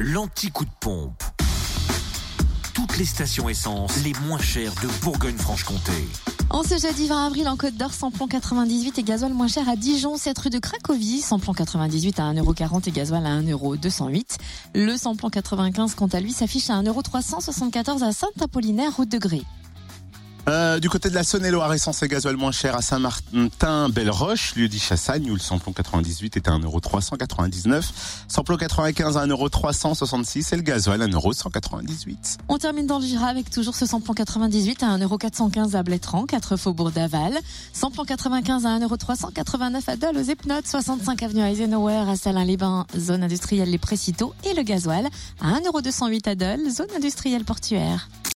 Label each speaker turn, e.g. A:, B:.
A: l'anti-coup de pompe. Toutes les stations essence les moins chères de Bourgogne-Franche-Comté.
B: En ce jeudi 20 avril, en Côte d'Or, samplon 98 et gasoil moins cher à Dijon, 7 rue de Cracovie. Samplon 98 à 1,40€ et gasoil à 1,208€. Le samplon 95, quant à lui, s'affiche à 1,374€ à Saint-Apollinaire, route de Gré.
C: Euh, du côté de la Saône-et-Loire, essence et gasoil moins cher à Saint-Martin, Belle-Roche, lieu dit Chassagne, où le samplon 98 est à 1,399€. Samplon 95 à 1,366€ et le gasoil à 1,198€.
B: On termine dans le Jura avec toujours ce samplon 98 à 1,415€ à Blétran, 4 faubourg d'Aval. Samplon 95 à 1,389€ à Dole, aux Epnotes, 65 avenue Eisenhower à Salins-les-Bains, zone industrielle Les Précitaux. Et le gasoil à 1,208€ à Dole, zone industrielle portuaire.